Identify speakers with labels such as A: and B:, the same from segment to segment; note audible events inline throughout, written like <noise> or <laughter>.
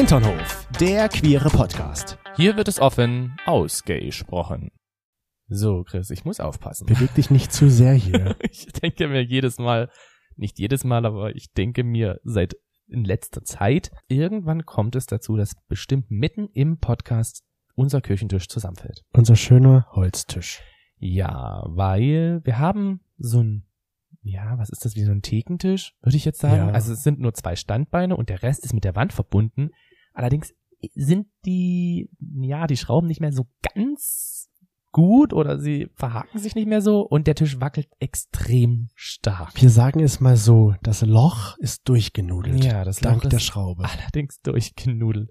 A: Hinternhof, der queere Podcast.
B: Hier wird es offen ausgesprochen. So, Chris, ich muss aufpassen.
A: Beweg dich nicht zu sehr hier. <laughs>
B: Ich denke mir jedes Mal, nicht jedes Mal, aber ich denke mir seit in letzter Zeit, irgendwann kommt es dazu, dass bestimmt mitten im Podcast unser Küchentisch zusammenfällt.
A: Unser schöner Holztisch.
B: Ja, weil wir haben so ein, ja, was ist das, wie so ein Thekentisch, würde ich jetzt sagen.
A: Ja.
B: Also es sind nur zwei Standbeine und der Rest ist mit der Wand verbunden. Allerdings sind die, ja, die Schrauben nicht mehr so ganz gut oder sie verhaken sich nicht mehr so und der Tisch wackelt extrem stark.
A: Wir sagen es mal so, das Loch ist durchgenudelt.
B: Ja, das
A: dank
B: Loch
A: der
B: ist
A: Schraube.
B: Allerdings durchgenudelt.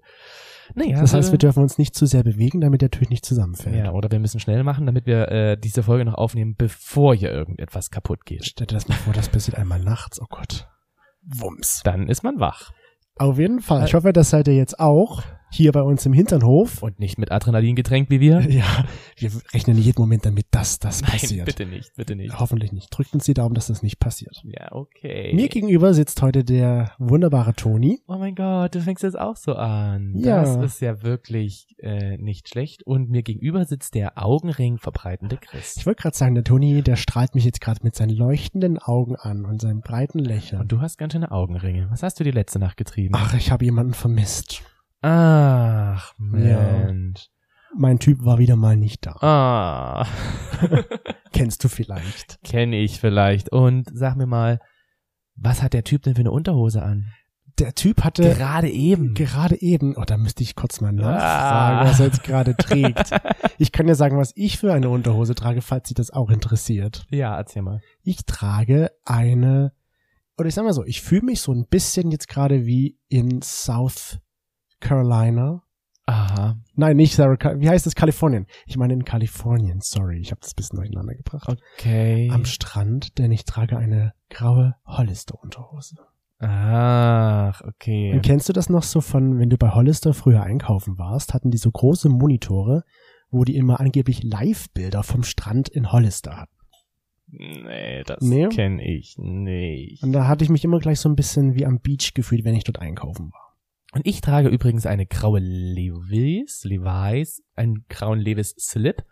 B: Naja,
A: Das heißt,
B: also-
A: wir dürfen uns nicht zu sehr bewegen, damit der Tisch nicht zusammenfällt.
B: ja, oder wir müssen schnell machen, damit wir äh, diese Folge noch aufnehmen, bevor hier irgendetwas kaputt geht.
A: Stell dir das mal vor, das passiert einmal nachts. Oh Gott. Wumms.
B: Dann ist man wach
A: Auf jeden Fall. Ich hoffe, das seid ihr jetzt auch hier bei uns im Hinternhof.
B: und nicht mit Adrenalin getränkt wie wir. <laughs>
A: Ja, wir rechnen jeden Moment damit, dass das
B: Nein,
A: passiert.
B: bitte nicht, bitte nicht.
A: Hoffentlich nicht. Drückt uns die Daumen, dass das nicht passiert.
B: Ja, okay.
A: Mir gegenüber sitzt heute der wunderbare Toni.
B: Oh mein Gott, du fängst jetzt auch so an.
A: Ja.
B: Das ist ja wirklich äh, nicht schlecht. Und mir gegenüber sitzt der Augenring verbreitende Chris.
A: Ich wollte gerade sagen, der Toni, der strahlt mich jetzt gerade mit seinen leuchtenden Augen an und seinem breiten Lächeln.
B: Und du hast ganz schöne Augenringe. Was hast du die letzte Nacht getrieben?
A: Ach, ich habe jemanden vermisst.
B: Ach,
A: Ja.
B: Mensch.
A: Mein Typ war wieder mal nicht da.
B: Ah, <laughs>
A: Kennst du vielleicht?
B: kenne ich vielleicht. Und sag mir mal, was hat der Typ denn für eine Unterhose an?
A: Der Typ hatte
B: Gerade eben.
A: gerade eben, oh, da müsste ich kurz mal nachfragen,
B: Ah.
A: was er jetzt gerade trägt. <laughs> Ich kann ja sagen, was ich für eine Unterhose trage, falls Sie das auch interessiert.
B: Ja, erzähl mal.
A: Ich trage eine, oder ich sag mal so, ich fühle mich so ein bisschen jetzt gerade wie in South Carolina.
B: Aha.
A: Nein, nicht Sarah, wie heißt es? Kalifornien. Ich meine in Kalifornien, sorry, ich habe das ein bisschen durcheinander gebracht.
B: Okay.
A: Am Strand, denn ich trage eine graue Hollister-Unterhose.
B: Ach, okay.
A: Und kennst du das noch so von, wenn du bei Hollister früher einkaufen warst, hatten die so große Monitore, wo die immer angeblich Live-Bilder vom Strand in Hollister hatten.
B: Nee, das
A: Nee?
B: kenne ich nicht.
A: Und da hatte ich mich immer gleich so ein bisschen wie am Beach gefühlt, wenn ich dort einkaufen war.
B: Und ich trage übrigens eine graue Levi's, Levi's, einen grauen Levi's Slip.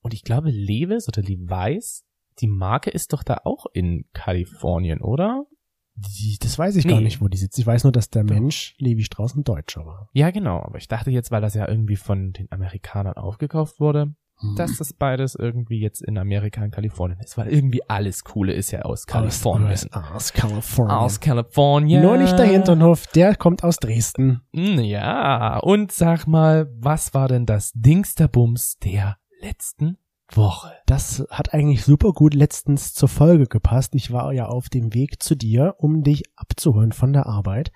B: Und ich glaube, Levi's oder Levi's, die Marke ist doch da auch in Kalifornien, oder?
A: Die, das weiß ich gar
B: Nee.
A: nicht, wo die sitzt. Ich weiß nur, dass der
B: Doch.
A: Mensch Levi Strauss ein Deutscher war.
B: Ja, genau. Aber ich dachte jetzt, weil das ja irgendwie von den Amerikanern aufgekauft wurde,
A: Hm.
B: dass das beides irgendwie jetzt in Amerika und Kalifornien ist. Weil irgendwie alles Coole ist ja aus Kalifornien.
A: Aus, aus Kalifornien.
B: Aus Kalifornien.
A: Nur nicht der Hinternhof, der kommt aus Dresden.
B: Ja, und sag mal, was war denn das Dingsterbums der letzten Woche?
A: Das hat eigentlich super gut letztens zur Folge gepasst. Ich war ja auf dem Weg zu dir, um dich abzuholen von der Arbeit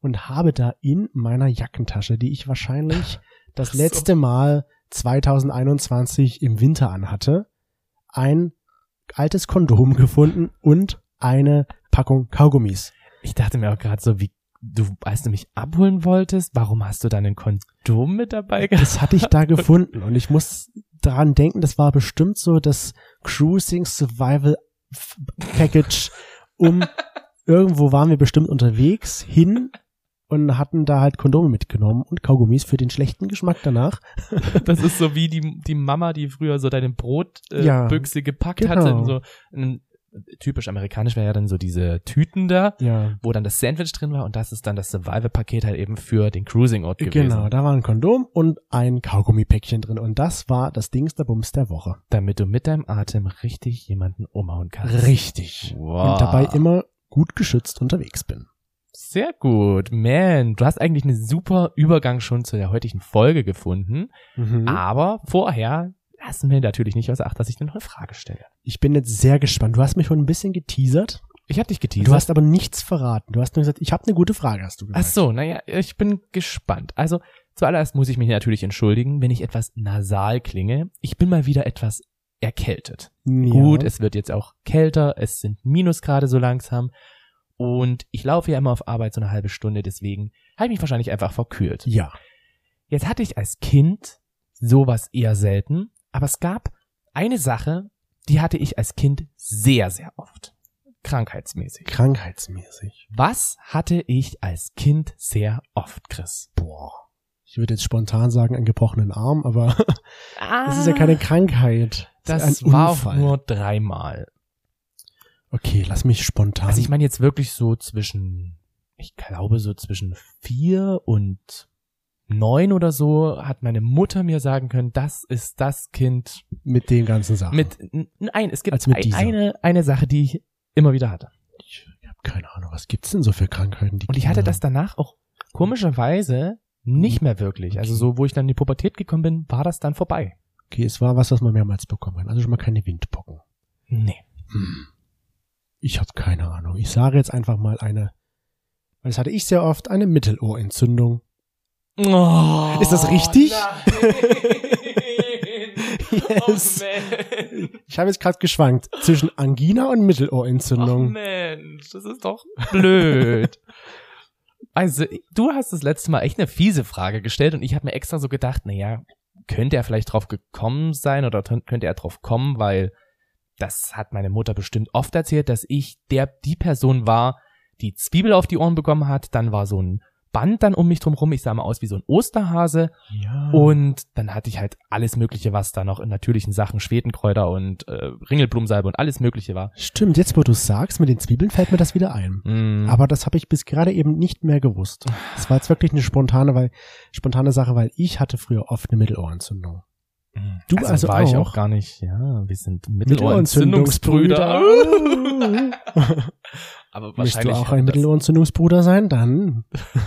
A: und habe da in meiner Jackentasche, die ich wahrscheinlich <laughs> das
B: so.
A: letzte Mal 2021 im Winter anhatte, ein altes Kondom gefunden und eine Packung Kaugummis.
B: Ich dachte mir auch gerade so, wie du, als du mich abholen wolltest, warum hast du dann ein Kondom mit dabei gehabt?
A: Das hatte ich da gefunden und ich muss daran denken, das war bestimmt so das Cruising Survival Package, um <laughs> irgendwo waren wir bestimmt unterwegs hin und hatten da halt Kondome mitgenommen und Kaugummis für den schlechten Geschmack danach. <laughs>
B: Das ist so wie die, die Mama, die früher so deine Brotbüchse äh,
A: Ja,
B: Büchse gepackt
A: genau.
B: hatte. So, in, typisch amerikanisch wäre ja dann so diese Tüten da,
A: Ja.
B: wo dann das Sandwich drin war und das ist dann das Survival-Paket halt eben für den Cruising-Ort gewesen.
A: Genau, da war ein Kondom und ein Kaugummipäckchen drin und das war das Dings der Bums der Woche.
B: Damit du mit deinem Atem richtig jemanden umhauen kannst.
A: Richtig.
B: Wow.
A: Und dabei immer gut geschützt unterwegs bin.
B: Sehr gut. Man, du hast eigentlich einen super Übergang schon zu der heutigen Folge gefunden.
A: Mhm.
B: Aber vorher lassen wir natürlich nicht außer Acht, dass ich dir noch eine Frage stelle.
A: Ich bin jetzt sehr gespannt. Du hast mich schon ein bisschen geteasert.
B: Ich habe dich geteasert.
A: Du hast aber nichts verraten. Du hast nur gesagt, ich habe eine gute Frage, hast du
B: Ach
A: gesagt.
B: so, naja, ich bin gespannt. Also, zuallererst muss ich mich natürlich entschuldigen, wenn ich etwas nasal klinge. Ich bin mal wieder etwas erkältet.
A: Ja.
B: Gut, es wird jetzt auch kälter, es sind Minusgrade so langsam. Und ich laufe ja immer auf Arbeit so eine halbe Stunde, deswegen habe ich mich wahrscheinlich einfach verkühlt.
A: Ja.
B: Jetzt hatte ich als Kind sowas eher selten, aber es gab eine Sache, die hatte ich als Kind sehr, sehr oft. krankheitsmäßig.
A: Krankheitsmäßig.
B: Was hatte ich als Kind sehr oft, Chris?
A: Boah. Ich würde jetzt spontan sagen, einen gebrochenen Arm, aber <laughs>
B: Ah,
A: das ist ja keine Krankheit.
B: Das
A: ein
B: war auch nur dreimal.
A: Okay, lass mich spontan.
B: Also ich meine jetzt wirklich so zwischen, ich glaube so zwischen vier und neun oder so hat meine Mutter mir sagen können, das ist das Kind
A: mit den ganzen Sachen.
B: mit, nein, es gibt ein, eine, eine Sache, die ich immer wieder hatte.
A: ich habe keine Ahnung, was gibt's denn so für Krankheiten? Die
B: Und ich hatte das danach auch komischerweise nicht mehr wirklich. Also
A: Okay.
B: so, wo ich dann in die Pubertät gekommen bin, war das dann vorbei.
A: Okay, es war was, was man mehrmals bekommen kann. Also schon mal keine Windpocken.
B: Nee.
A: Hm. Ich habe keine Ahnung. Ich sage jetzt einfach mal eine, weil das hatte ich sehr oft, eine Mittelohrentzündung.
B: Oh,
A: Ist das richtig?
B: Nein. <laughs>
A: Yes.
B: Oh, man.
A: Ich habe jetzt gerade geschwankt zwischen Angina und Mittelohrentzündung.
B: Mensch, das ist doch blöd. Also, du hast das letzte Mal echt eine fiese Frage gestellt und ich habe mir extra so gedacht, na ja, könnte er vielleicht drauf gekommen sein oder könnte er drauf kommen, weil das hat meine Mutter bestimmt oft erzählt, dass ich der die Person war, die Zwiebel auf die Ohren bekommen hat, dann war so ein Band dann um mich drum rum, ich sah mal aus wie so ein Osterhase
A: ja.
B: und dann hatte ich halt alles mögliche, was da noch in natürlichen Sachen, Schwedenkräuter und äh, Ringelblumensalbe und alles mögliche war.
A: Stimmt, jetzt wo du sagst, mit den Zwiebeln fällt mir das wieder ein.
B: Mm.
A: Aber das habe ich bis gerade eben nicht mehr gewusst. Das war jetzt wirklich eine spontane, weil, spontane Sache, weil ich hatte früher oft eine Mittelohrentzündung. Du also
B: war ich
A: auch?
B: auch gar nicht. Ja, wir sind
A: Mittelohrentzündungsbrüder.
B: Mittelohrentzündungsbrüder. <laughs> Aber
A: Möchtest du
B: wahrscheinlich
A: auch ein Mittelohrentzündungsbruder sein? Dann.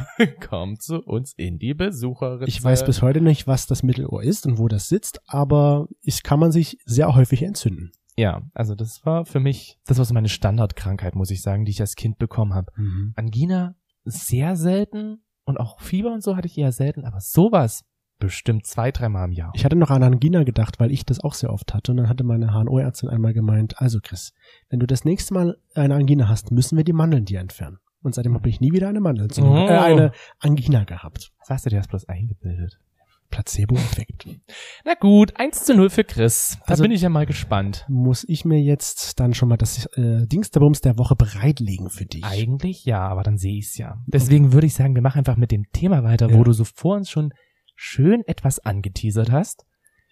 A: <laughs>
B: kommt zu uns in die Besucherin.
A: Ich weiß bis heute nicht, was das Mittelohr ist und wo das sitzt, aber es kann man sich sehr häufig entzünden.
B: Ja, also das war für mich, das war so meine Standardkrankheit, muss ich sagen, die ich als Kind bekommen habe. Angina sehr selten und auch Fieber und so hatte ich eher selten, aber sowas bestimmt zwei, dreimal im Jahr.
A: Ich hatte noch an Angina gedacht, weil ich das auch sehr oft hatte. Und dann hatte meine HNO-Ärztin einmal gemeint, also Chris, wenn du das nächste Mal eine Angina hast, müssen wir die Mandeln dir entfernen. Und seitdem habe ich nie wieder eine Mandelentzündung,
B: Oh.
A: äh, eine Angina gehabt.
B: Was hast du dir das bloß eingebildet?
A: Placebo-Effekt.
B: Na gut, 1 zu 0 für Chris. Da
A: Also-
B: bin ich ja mal gespannt.
A: Muss ich mir jetzt dann schon mal das äh, Dingsterbums der Woche bereitlegen für dich?
B: Eigentlich ja, aber dann sehe ich's ja. Deswegen würde ich sagen, wir machen einfach mit dem Thema weiter, wo
A: Ja.
B: du so vor uns schon schön etwas angeteasert hast.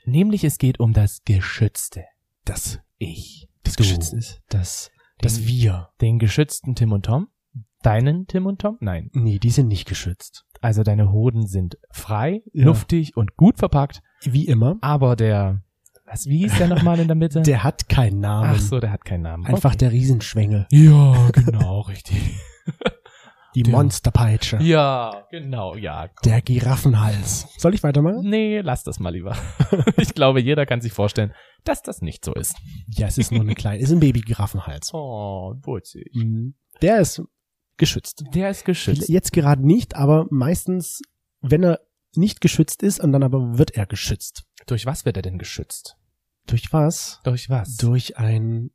B: Nämlich es geht um das geschützte
A: Das,
B: Ich.
A: das
B: Du.
A: geschützt ist. Das,
B: Den,
A: das Wir.
B: den geschützten Tim und Tom. Deinen Tim und Tom? Nein.
A: Nee, die sind nicht geschützt.
B: Also deine Hoden sind frei,
A: Ja.
B: luftig und gut verpackt.
A: Wie immer.
B: Aber der, was, wie hieß der nochmal in der Mitte? <laughs>
A: Der hat keinen Namen.
B: Ach so, der hat keinen Namen.
A: Einfach
B: okay.
A: der Riesenschwengel.
B: Ja, genau, <laughs> richtig.
A: Die
B: Der-
A: Monsterpeitsche.
B: Ja, genau, ja. komm.
A: Der Giraffenhals. Soll ich weitermachen?
B: Nee, lass das mal lieber. <laughs> ich glaube, jeder kann sich vorstellen, dass das nicht so ist.
A: Ja, es ist nur eine kleine, ist ein Baby-Giraffenhals.
B: Oh, putzig.
A: Mhm. Der ist geschützt.
B: Der ist geschützt.
A: Jetzt gerade nicht, aber meistens, wenn er nicht geschützt ist, und dann aber wird er geschützt.
B: Durch was wird er denn geschützt?
A: Durch was?
B: Durch was?
A: Durch ein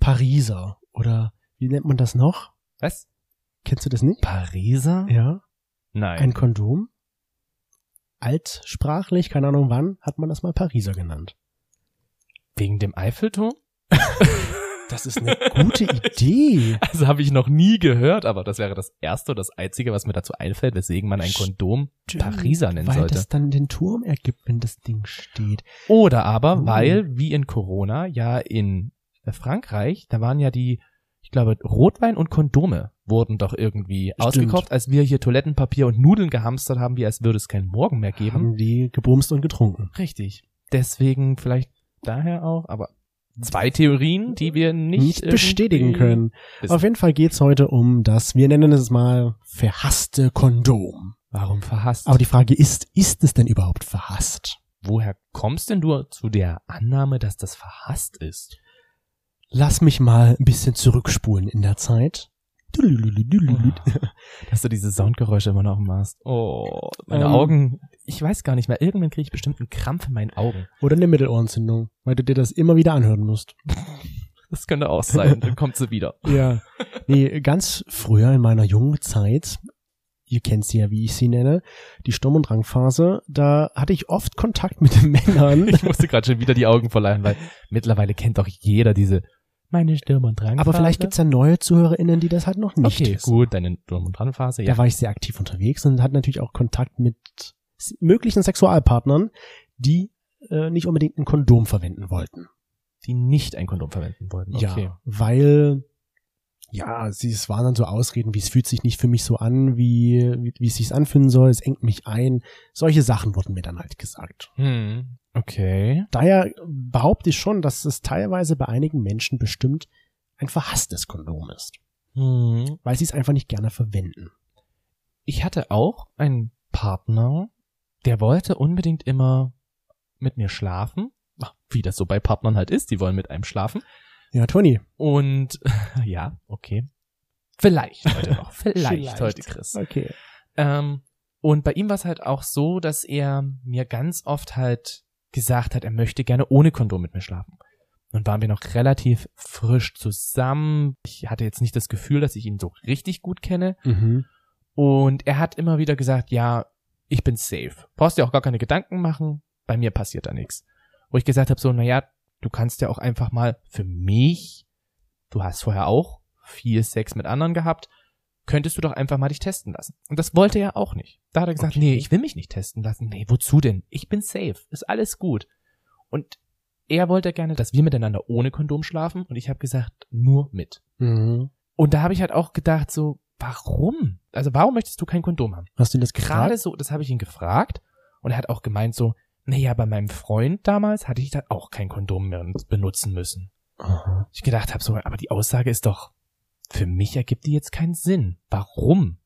A: Pariser. Oder wie nennt man das noch?
B: was?
A: Kennst du das nicht?
B: Pariser?
A: Ja.
B: Nein.
A: Ein Kondom. Altsprachlich, keine Ahnung wann, hat man das mal Pariser genannt.
B: Wegen dem Eiffelturm? <laughs>
A: Das ist eine gute Idee. <laughs>
B: Also habe ich noch nie gehört, aber das wäre das erste und das einzige, was mir dazu einfällt, weswegen man ein Kondom Pariser nennen
A: Weil
B: sollte.
A: das dann den Turm ergibt, wenn das Ding steht.
B: Oder aber,
A: Oh.
B: weil, wie in Corona, ja in Frankreich, da waren ja die, ich glaube, Rotwein und Kondome wurden doch irgendwie
A: Stimmt.
B: ausgekauft, als wir hier Toilettenpapier und Nudeln gehamstert haben, wie als würde es keinen Morgen mehr geben.
A: Haben die gebumst und getrunken.
B: Richtig. Deswegen vielleicht daher auch, aber zwei Theorien, die wir nicht,
A: Nicht, bestätigen können.
B: wissen.
A: Auf jeden Fall geht's heute um das, wir nennen es mal verhasste Kondom.
B: Warum verhasst?
A: Aber die Frage ist, ist es denn überhaupt verhasst?
B: woher kommst denn du zu der Annahme, dass das verhasst ist?
A: Lass mich mal ein bisschen zurückspulen in der Zeit. <laughs>
B: Dass du diese Soundgeräusche immer noch machst. Oh, meine
A: Ähm.
B: Augen, ich weiß gar nicht mehr, irgendwann kriege ich bestimmt einen Krampf in meinen Augen.
A: Oder eine Mittelohrentzündung, weil du dir das immer wieder anhören musst. <laughs>
B: Das könnte auch sein, dann kommt sie wieder. <laughs>
A: Ja. Nee, ganz früher in meiner jungen Zeit, ihr kennt sie ja, wie ich sie nenne, die Sturm- und Drangphase, da hatte ich oft Kontakt mit den Männern.
B: Ich musste gerade schon wieder die Augen verleihen, weil mittlerweile kennt doch jeder diese Meine Sturm- und Drangphase.
A: Aber vielleicht gibt's ja neue ZuhörerInnen, die das halt noch nicht
B: Okay,
A: wissen.
B: gut, deine Sturm- und Drangphase, ja.
A: Da war ich sehr aktiv unterwegs und hatte natürlich auch Kontakt mit möglichen Sexualpartnern, die äh, nicht unbedingt ein Kondom verwenden wollten.
B: die nicht ein Kondom verwenden wollten. Okay.
A: Ja, weil ja, sie es waren dann so Ausreden, wie es fühlt sich nicht für mich so an, wie wie, wie es sich anfühlen soll, es engt mich ein. Solche Sachen wurden mir dann halt gesagt.
B: Hm. Okay.
A: Daher behaupte ich schon, dass es teilweise bei einigen Menschen bestimmt ein verhasstes Kondom ist,
B: Hm.
A: weil sie es einfach nicht gerne verwenden.
B: Ich hatte auch einen Partner, der wollte unbedingt immer mit mir schlafen. Ach, Wie das so bei Partnern halt ist, die wollen mit einem schlafen.
A: Ja, Toni.
B: Und <laughs> ja, okay. Vielleicht heute noch. <laughs> Vielleicht,
A: Vielleicht.
B: heute, Chris.
A: Okay.
B: Ähm, und bei ihm war es halt auch so, dass er mir ganz oft halt gesagt hat, er möchte gerne ohne Kondom mit mir schlafen. Dann waren wir noch relativ frisch zusammen. Ich hatte jetzt nicht das Gefühl, dass ich ihn so richtig gut kenne.
A: Mhm.
B: Und er hat immer wieder gesagt, ja, ich bin safe. Brauchst dir auch gar keine Gedanken machen. Bei mir passiert da nichts. Wo ich gesagt habe, so, naja, du kannst ja auch einfach mal für mich, du hast vorher auch viel Sex mit anderen gehabt, könntest du doch einfach mal dich testen lassen. Und das wollte er auch nicht. Da hat er gesagt,
A: Okay.
B: nee, ich will mich nicht testen lassen. Nee, wozu denn? Ich bin safe. Ist alles gut. Und er wollte gerne, dass wir miteinander ohne Kondom schlafen und ich habe gesagt, nur mit.
A: Mhm.
B: Und da habe ich halt auch gedacht, so, warum? Also warum möchtest du kein Kondom haben?
A: Hast du ihn das
B: Gerade
A: gefragt?
B: so, das habe ich ihn gefragt und er hat auch gemeint so, naja, bei meinem Freund damals hatte ich dann auch kein Kondom mehr benutzen müssen.
A: Aha.
B: Ich gedacht habe so, aber die Aussage ist doch, für mich ergibt die jetzt keinen Sinn. Warum?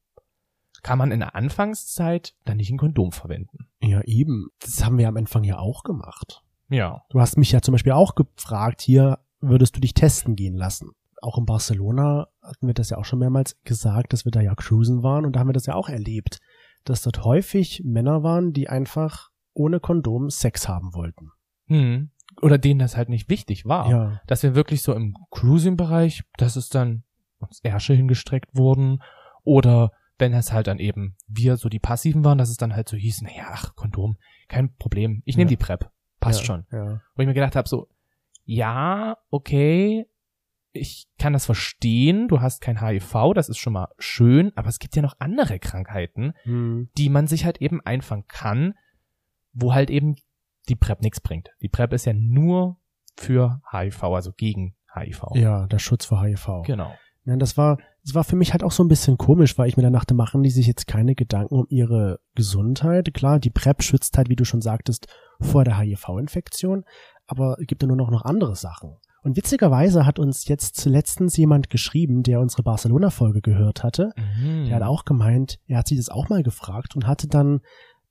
B: Kann man in der Anfangszeit dann nicht ein Kondom verwenden?
A: Ja, eben. Das haben wir am Anfang ja auch gemacht.
B: Ja.
A: Du hast mich ja zum Beispiel auch gefragt, hier würdest du dich testen gehen lassen. Auch in Barcelona hatten wir das ja auch schon mehrmals gesagt, dass wir da ja cruisen waren und da haben wir das ja auch erlebt, dass dort häufig Männer waren, die einfach ohne Kondom Sex haben wollten.
B: Hm. Oder denen das halt nicht wichtig war.
A: Ja.
B: dass wir wirklich so im Cruising-Bereich, dass es dann uns Ärsche hingestreckt wurden oder wenn es halt dann eben wir so die Passiven waren, dass es dann halt so hieß, naja, ach, Kondom, kein Problem, ich nehme
A: Ja.
B: die PrEP, passt
A: ja,
B: schon.
A: Ja.
B: Wo ich mir gedacht habe, so, ja, okay, ich kann das verstehen, du hast kein HIV, das ist schon mal schön, aber es gibt ja noch andere Krankheiten,
A: Hm.
B: die man sich halt eben einfangen kann, wo halt eben die PrEP nichts bringt. Die PrEP ist ja nur für HIV, also gegen HIV.
A: ja, der Schutz vor HIV.
B: Genau.
A: Ja, das war, das war für mich halt auch so ein bisschen komisch, weil ich mir dann dachte, machen die sich jetzt keine Gedanken um ihre Gesundheit. Klar, die PrEP schützt halt, wie du schon sagtest, vor der HIV-Infektion, aber es gibt ja nur noch, noch andere Sachen. Und witzigerweise hat uns jetzt letztens jemand geschrieben, der unsere Barcelona-Folge gehört hatte.
B: Mhm.
A: Der hat auch gemeint, er hat sich das auch mal gefragt und hatte dann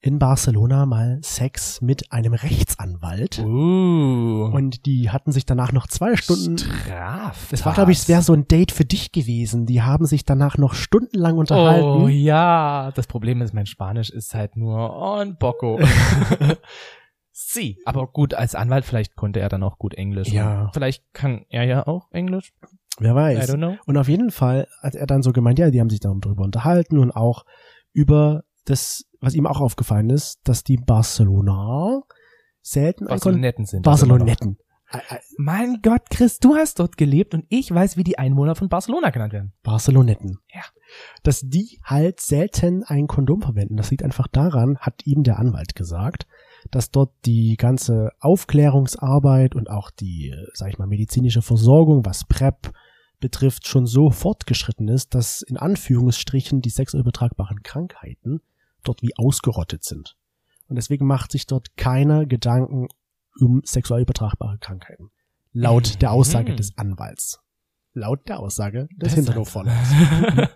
A: in Barcelona mal Sex mit einem Rechtsanwalt.
B: Uh.
A: Und die hatten sich danach noch zwei Stunden
B: Straf.
A: das war, glaube ich, es wäre so ein Date für dich gewesen. Die haben sich danach noch stundenlang unterhalten.
B: Oh ja, das Problem ist, mein Spanisch ist halt nur un poco. <laughs> Sie. Aber gut, als Anwalt vielleicht konnte er dann auch gut Englisch.
A: Ja.
B: Vielleicht kann er ja auch Englisch.
A: Wer
B: I
A: weiß.
B: don't know.
A: Und auf jeden Fall hat er dann so gemeint, ja, die haben sich darüber unterhalten und auch über das, was ihm auch aufgefallen ist, dass die Barcelona selten
B: Barcelonetten sind. noch.
A: Barcelonetten.
B: Mein Gott, Chris, du hast dort gelebt und ich weiß, wie die Einwohner von Barcelona genannt werden.
A: Barcelonetten.
B: Ja.
A: Dass die halt selten ein Kondom verwenden. Das liegt einfach daran, hat ihm der Anwalt gesagt, dass dort die ganze Aufklärungsarbeit und auch die, sag ich mal, medizinische Versorgung, was PrEP betrifft, schon so fortgeschritten ist, dass in Anführungsstrichen die sexuell übertragbaren Krankheiten dort wie ausgerottet sind. Und deswegen macht sich dort keiner Gedanken um sexuell übertragbare Krankheiten. Laut der Aussage
B: Mhm.
A: des Anwalts. Laut der Aussage des Hinterhofvollers. <laughs>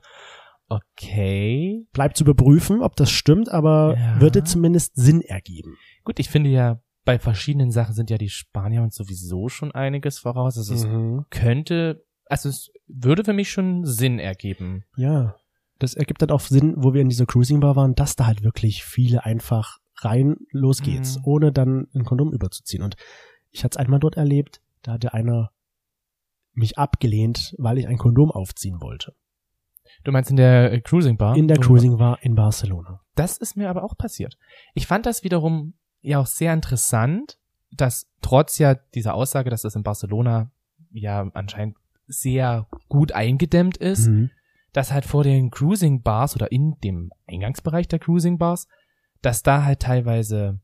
B: okay.
A: Bleibt zu überprüfen, ob das stimmt, aber
B: Ja.
A: würde zumindest Sinn ergeben.
B: Gut, ich finde ja, bei verschiedenen Sachen sind ja die Spanier uns sowieso schon einiges voraus. Also es
A: Mhm.
B: könnte, also es würde für mich schon Sinn ergeben.
A: Ja. Das ergibt dann auch Sinn, wo wir in dieser Cruising Bar waren, dass da halt wirklich viele einfach rein, los geht's,
B: Mhm.
A: ohne dann ein Kondom überzuziehen. Und ich hatte es einmal dort erlebt, da hatte einer mich abgelehnt, weil ich ein Kondom aufziehen wollte.
B: Du meinst in der äh, Cruising Bar?
A: In der. Cruising Bar in Barcelona.
B: Das ist mir aber auch passiert. Ich fand das wiederum ja auch sehr interessant, dass trotz ja dieser Aussage, dass das in Barcelona ja anscheinend sehr gut eingedämmt ist,
A: Mhm.
B: Dass halt vor den Cruising Bars oder in dem Eingangsbereich der Cruising Bars, dass da halt teilweise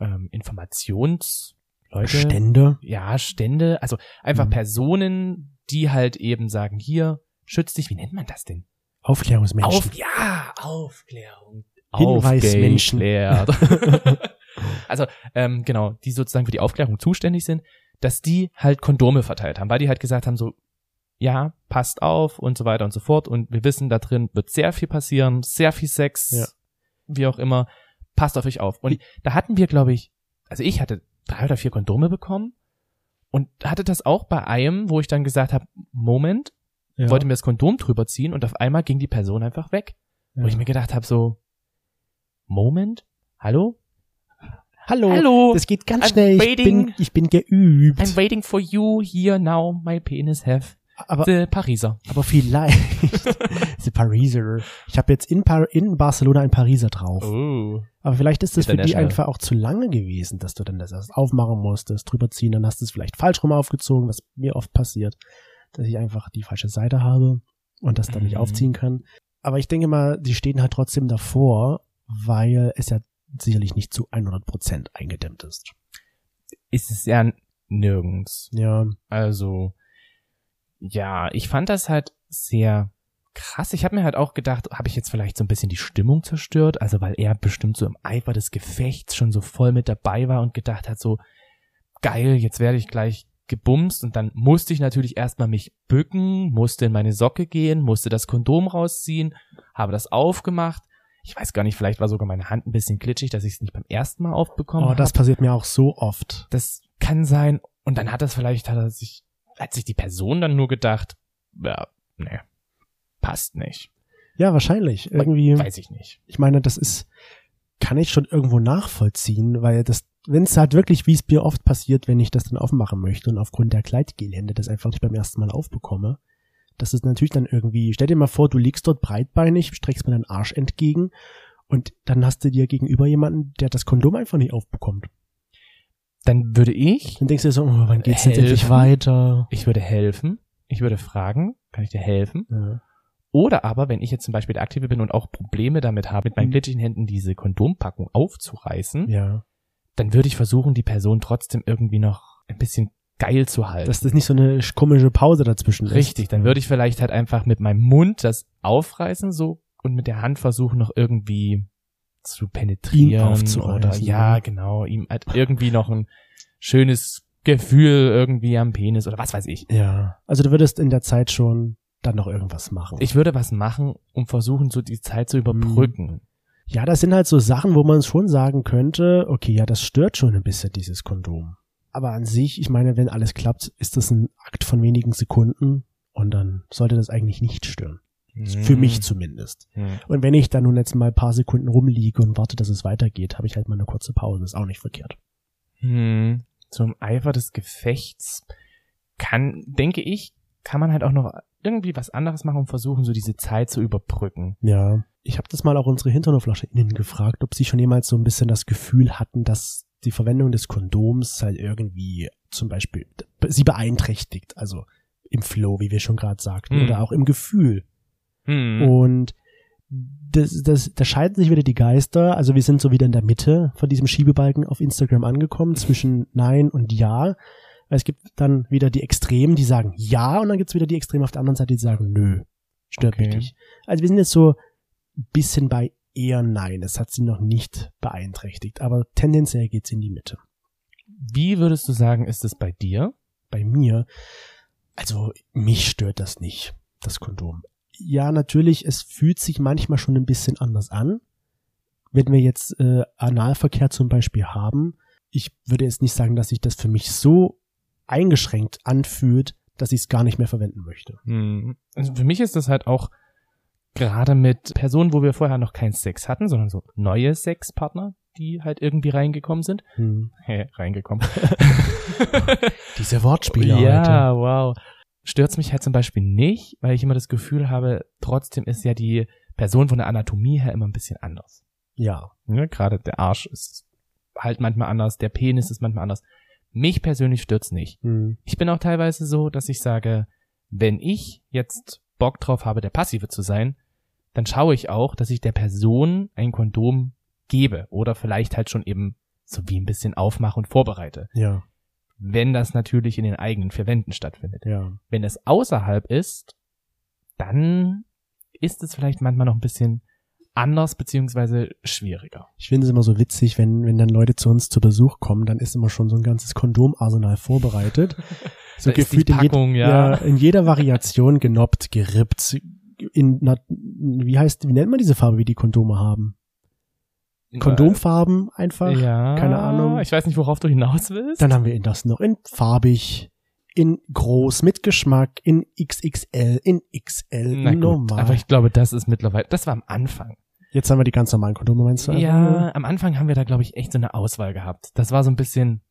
B: ähm, Informationsleute,
A: Stände.
B: ja, Stände, also einfach
A: Mhm.
B: Personen, die halt eben sagen, hier, schütz dich, wie nennt man das denn?
A: Aufklärungsmenschen.
B: Auf, ja, Aufklärung.
A: Hinweismenschen. <laughs>
B: Also, ähm, genau, die sozusagen für die Aufklärung zuständig sind, dass die halt Kondome verteilt haben, weil die halt gesagt haben, so, ja, passt auf und so weiter und so fort. Und wir wissen, da drin wird sehr viel passieren, sehr viel Sex,
A: Ja.
B: wie auch immer. Passt auf euch auf. Und da hatten wir, glaube ich, also ich hatte drei oder vier Kondome bekommen und hatte das auch bei einem, wo ich dann gesagt habe, Moment,
A: ja.
B: wollte mir das Kondom drüber ziehen und auf einmal ging die Person einfach weg.
A: ja.
B: Wo ich mir gedacht habe, so, Moment, hallo?
A: Hallo.
B: Hallo,
A: Das geht ganz
B: I'm
A: schnell. Ich
B: waiting.
A: bin, ich bin geübt.
B: I'm waiting for you here now, my penis have
A: aber,
B: the Pariser.
A: aber vielleicht. <laughs> The Pariser. Ich habe jetzt in, Par in Barcelona ein Pariser drauf.
B: Oh.
A: Aber vielleicht ist das für die einfach auch zu lange gewesen, dass du dann das erst aufmachen musstest, drüber ziehen, dann hast du es vielleicht falsch rum aufgezogen, was mir oft passiert, dass ich einfach die falsche Seite habe und das dann nicht
B: Mhm.
A: aufziehen kann. Aber ich denke mal, die stehen halt trotzdem davor, weil es ja sicherlich nicht zu 100 Prozent eingedämmt ist.
B: Ist es ja nirgends.
A: Ja,
B: Also, ja, ich fand das halt sehr krass. Ich habe mir halt auch gedacht, habe ich jetzt vielleicht so ein bisschen die Stimmung zerstört? Also, weil er bestimmt so im Eifer des Gefechts schon so voll mit dabei war und gedacht hat, so, geil, jetzt werde ich gleich gebumst und dann musste ich natürlich erstmal mich bücken, musste in meine Socke gehen, musste das Kondom rausziehen, habe das aufgemacht. Ich weiß gar nicht, vielleicht war sogar meine Hand ein bisschen glitschig, dass ich es nicht beim ersten Mal aufbekommen
A: oh,
B: habe.
A: das passiert mir auch so oft.
B: Das kann sein. Und dann hat das vielleicht, hat er sich, hat sich die Person dann nur gedacht, ja, nee, passt nicht.
A: Ja, wahrscheinlich. Irgendwie.
B: Weiß ich nicht.
A: ich meine, das ist, kann ich schon irgendwo nachvollziehen, weil das, wenn es halt wirklich, wie es mir oft passiert, wenn ich das dann aufmachen möchte und aufgrund der Kleidgelände das einfach nicht beim ersten Mal aufbekomme, das ist natürlich dann irgendwie, stell dir mal vor, du liegst dort breitbeinig, streckst mir deinen Arsch entgegen und dann hast du dir gegenüber jemanden, der das Kondom einfach nicht aufbekommt.
B: Dann würde ich,
A: Dann denkst du dir so, oh, wann geht's jetzt endlich
B: Helfen?
A: weiter?
B: ich würde helfen. Ich würde fragen, kann ich dir helfen?
A: Ja.
B: Oder aber, wenn ich jetzt zum Beispiel der Aktive bin und auch Probleme damit habe, mit meinen
A: Mhm.
B: glitschigen Händen diese Kondompackung aufzureißen,
A: ja.
B: dann würde ich versuchen, die Person trotzdem irgendwie noch ein bisschen geil zu halten.
A: Dass das nicht so eine komische Pause dazwischen ist.
B: Richtig, dann würde ich vielleicht halt einfach mit meinem Mund das aufreißen so und mit der Hand versuchen noch irgendwie zu penetrieren
A: Ihn aufzureißen,
B: oder ja,
A: ja.
B: genau, ihm halt irgendwie noch ein schönes Gefühl irgendwie am Penis oder was weiß ich.
A: Ja. Also du würdest in der Zeit schon dann noch irgendwas machen.
B: Ich würde was machen, um versuchen, so die Zeit zu überbrücken.
A: Ja, das sind halt so Sachen, wo man schon sagen könnte, okay, ja, das stört schon ein bisschen dieses Kondom. Aber an sich, ich meine, wenn alles klappt, ist das ein Akt von wenigen Sekunden und dann sollte das eigentlich nicht stören. Für mich zumindest.
B: Hm.
A: Und wenn ich dann nun jetzt mal ein paar Sekunden rumliege und warte, dass es weitergeht, habe ich halt mal eine kurze Pause. Ist auch nicht verkehrt.
B: Hm. Zum Eifer des Gefechts kann, denke ich, kann man halt auch noch irgendwie was anderes machen und versuchen, so diese Zeit zu überbrücken.
A: Ja. Ich habe das mal auch unsere Hinternoflasche innen gefragt, ob sie schon jemals so ein bisschen das Gefühl hatten, dass die Verwendung des Kondoms halt irgendwie zum Beispiel sie beeinträchtigt. Also im Flow, wie wir schon gerade sagten,
B: Hm.
A: oder auch im Gefühl.
B: Hm.
A: Und das, das, da scheiden sich wieder die Geister. Also wir sind so wieder in der Mitte von diesem Schiebebalken auf Instagram angekommen, zwischen Nein und Ja. Es gibt dann wieder die Extremen, die sagen Ja, und dann gibt's wieder die Extremen auf der anderen Seite, die sagen Nö. Stört mich
B: Okay.
A: nicht. Also wir sind jetzt so ein bisschen bei eher Nein. Es hat sie noch nicht beeinträchtigt, aber tendenziell geht's in die Mitte.
B: Wie würdest du sagen, ist es bei dir?
A: bei mir, also mich stört das nicht, das Kondom. Ja, natürlich, es fühlt sich manchmal schon ein bisschen anders an. Wenn wir jetzt äh, Analverkehr zum Beispiel haben, ich würde jetzt nicht sagen, dass sich das für mich so eingeschränkt anfühlt, dass ich es gar nicht mehr verwenden möchte.
B: Hm. Also für mich ist das halt auch gerade mit Personen, wo wir vorher noch keinen Sex hatten, sondern so neue Sexpartner, die halt irgendwie reingekommen sind.
A: Hm.
B: Hä, reingekommen. <laughs>
A: Diese Wortspiele heute.
B: ja, wow. Stört's mich halt zum Beispiel nicht, weil ich immer das Gefühl habe, trotzdem ist ja die Person von der Anatomie her immer ein bisschen anders.
A: Ja.
B: Ne? Gerade der Arsch ist halt manchmal anders, der Penis ist manchmal anders. Mich persönlich stört's nicht.
A: Hm.
B: Ich bin auch teilweise so, dass ich sage, wenn ich jetzt Bock drauf habe, der Passive zu sein, dann schaue ich auch, dass ich der Person ein Kondom gebe oder vielleicht halt schon eben so wie ein bisschen aufmache und vorbereite.
A: Ja,
B: Wenn das natürlich in den eigenen vier Wänden stattfindet.
A: ja.
B: Wenn es außerhalb ist, dann ist es vielleicht manchmal noch ein bisschen anders beziehungsweise schwieriger.
A: Ich finde es immer so witzig, wenn, wenn dann Leute zu uns zu Besuch kommen, dann ist immer schon so ein ganzes Kondomarsenal vorbereitet. <laughs> So
B: Da
A: gefühlt in, jed-
B: Packung, ja.
A: in jeder Variation genoppt, gerippt. In, na, wie heißt, wie nennt man diese Farbe, wie die Kondome haben? Kondomfarben einfach.
B: Ja.
A: keine Ahnung.
B: Ich weiß nicht, worauf du hinaus willst.
A: Dann haben wir in das noch in farbig, in groß, mit Geschmack, in XXL, in XL,
B: Na gut,
A: normal.
B: aber ich glaube, das ist mittlerweile, das war am Anfang.
A: Jetzt haben wir die ganz normalen Kondome, meinst du?
B: Ja, am Anfang haben wir da, glaube ich, echt so eine Auswahl gehabt. Das war so ein bisschen,